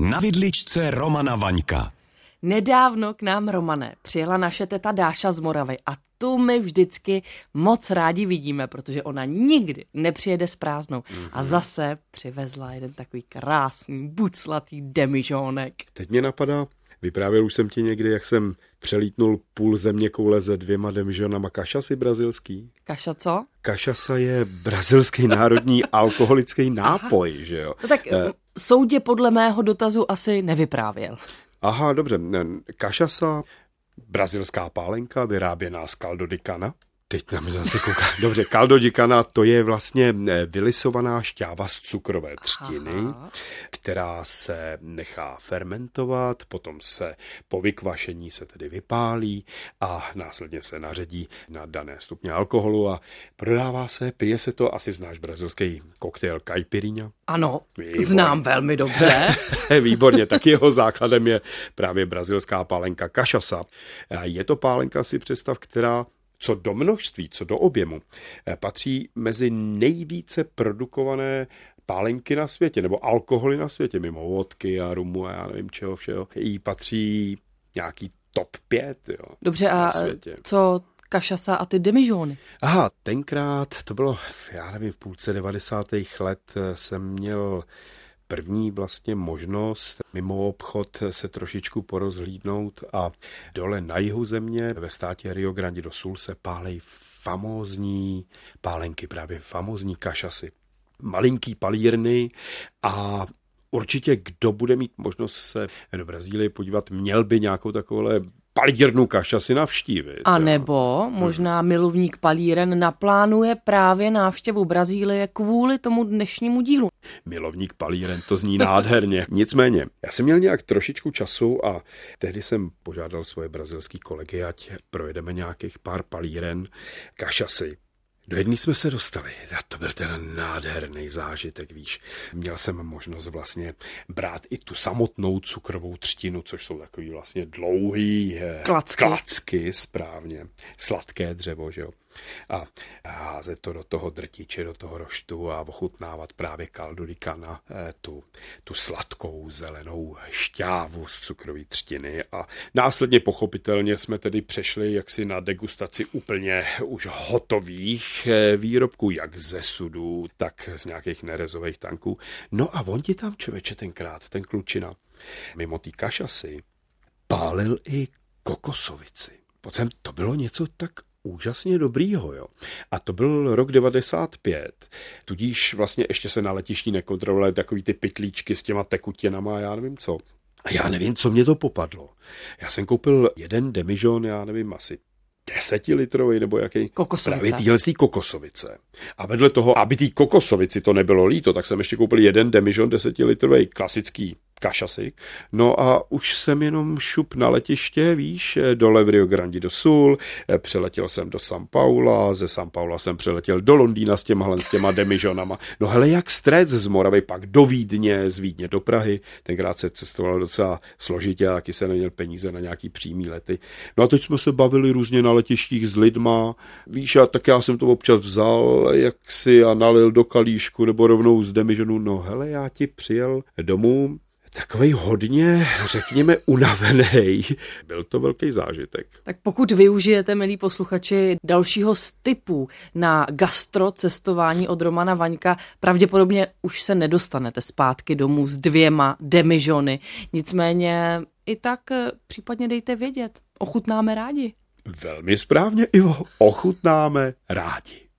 Na vidličce Romana Vaňka. Nedávno k nám, Romane, přijela naše teta Dáša z Moravy a tu my vždycky moc rádi vidíme, protože ona nikdy nepřijede s prázdnou. Mm-hmm. A zase přivezla jeden takový krásný, buclatý demižónek. Teď mě napadá, vyprávěl už jsem ti někdy, jak jsem přelítnul půl země koule se dvěma demižonama kašasy brazilský. Kaša co? Kašasa je brazilský národní alkoholický nápoj, Aha. že jo? No tak eh, soudě podle mého dotazu asi nevyprávěl. Aha, dobře. Kašasa, brazilská pálenka, vyráběná z caldo Teď nám zase kouká. Dobře, caldo di cana to je vlastně eh, vylisovaná šťáva z cukrové třtiny, Aha. která se nechá fermentovat, potom se po vykvašení se tedy vypálí a následně se naředí na dané stupně alkoholu a prodává se, pije se to, asi znáš brazilský koktejl caipirinha. Ano, Výborně. znám velmi dobře. Výborně, tak jeho základem je právě brazilská pálenka kašasa. Je to pálenka, si představ, která co do množství, co do objemu, eh, patří mezi nejvíce produkované pálenky na světě, nebo alkoholy na světě, mimo vodky a rumu a já nevím čeho všeho. Jí patří nějaký top 5. Jo, Dobře, a co kašasa a ty demižóny? Aha, tenkrát, to bylo, já nevím, v půlce 90. let eh, jsem měl první vlastně možnost mimo obchod se trošičku porozhlídnout a dole na jihu země ve státě Rio Grande do Sul se pálej famózní pálenky, právě famózní kašasy. Malinký palírny a Určitě, kdo bude mít možnost se do Brazílie podívat, měl by nějakou takovouhle palírnu kaša si navštívit. A nebo hmm. možná milovník palíren naplánuje právě návštěvu Brazílie kvůli tomu dnešnímu dílu. Milovník palíren, to zní nádherně. Nicméně, já jsem měl nějak trošičku času a tehdy jsem požádal svoje brazilský kolegy, ať projedeme nějakých pár palíren kašasy. Do jedný jsme se dostali. A to byl ten nádherný zážitek, víš. Měl jsem možnost vlastně brát i tu samotnou cukrovou třtinu, což jsou takový vlastně dlouhý eh, klacky, klacky správně, sladké dřevo, že jo a házet to do toho drtiče, do toho roštu a ochutnávat právě kaldulika na eh, tu, tu sladkou zelenou šťávu z cukrové třtiny a následně pochopitelně jsme tedy přešli jaksi na degustaci úplně už hotových eh, výrobků, jak ze sudů, tak z nějakých nerezových tanků. No a on ti tam člověče tenkrát, ten klučina, mimo ty kašasy, pálil i kokosovici. Pocem to bylo něco tak úžasně dobrýho. Jo. A to byl rok 95, tudíž vlastně ještě se na letišti nekontrolovaly takový ty pytlíčky s těma tekutinama a já nevím co. A já nevím, co mě to popadlo. Já jsem koupil jeden demižon, já nevím, asi desetilitrový nebo jaký. Kokosovice. Právě týhle kokosovice. A vedle toho, aby té kokosovici to nebylo líto, tak jsem ještě koupil jeden demižon desetilitrový klasický kašasy. No a už jsem jenom šup na letiště, víš, dole v Rio Grande do Sul, přeletěl jsem do São Paula, ze São Paula jsem přeletěl do Londýna s těma, s těma demižonama. No hele, jak střed z Moravy, pak do Vídně, z Vídně do Prahy, tenkrát se cestovalo docela složitě, taky se neměl peníze na nějaký přímý lety. No a teď jsme se bavili různě na letištích s lidma, víš, a tak já jsem to občas vzal, jak si a nalil do kalíšku nebo rovnou z demižonu, no hele, já ti přijel domů, takový hodně, řekněme, unavený. Byl to velký zážitek. Tak pokud využijete, milí posluchači, dalšího z typů na gastro cestování od Romana Vaňka, pravděpodobně už se nedostanete zpátky domů s dvěma demižony. Nicméně i tak eh, případně dejte vědět. Ochutnáme rádi. Velmi správně, Ivo. Ochutnáme rádi.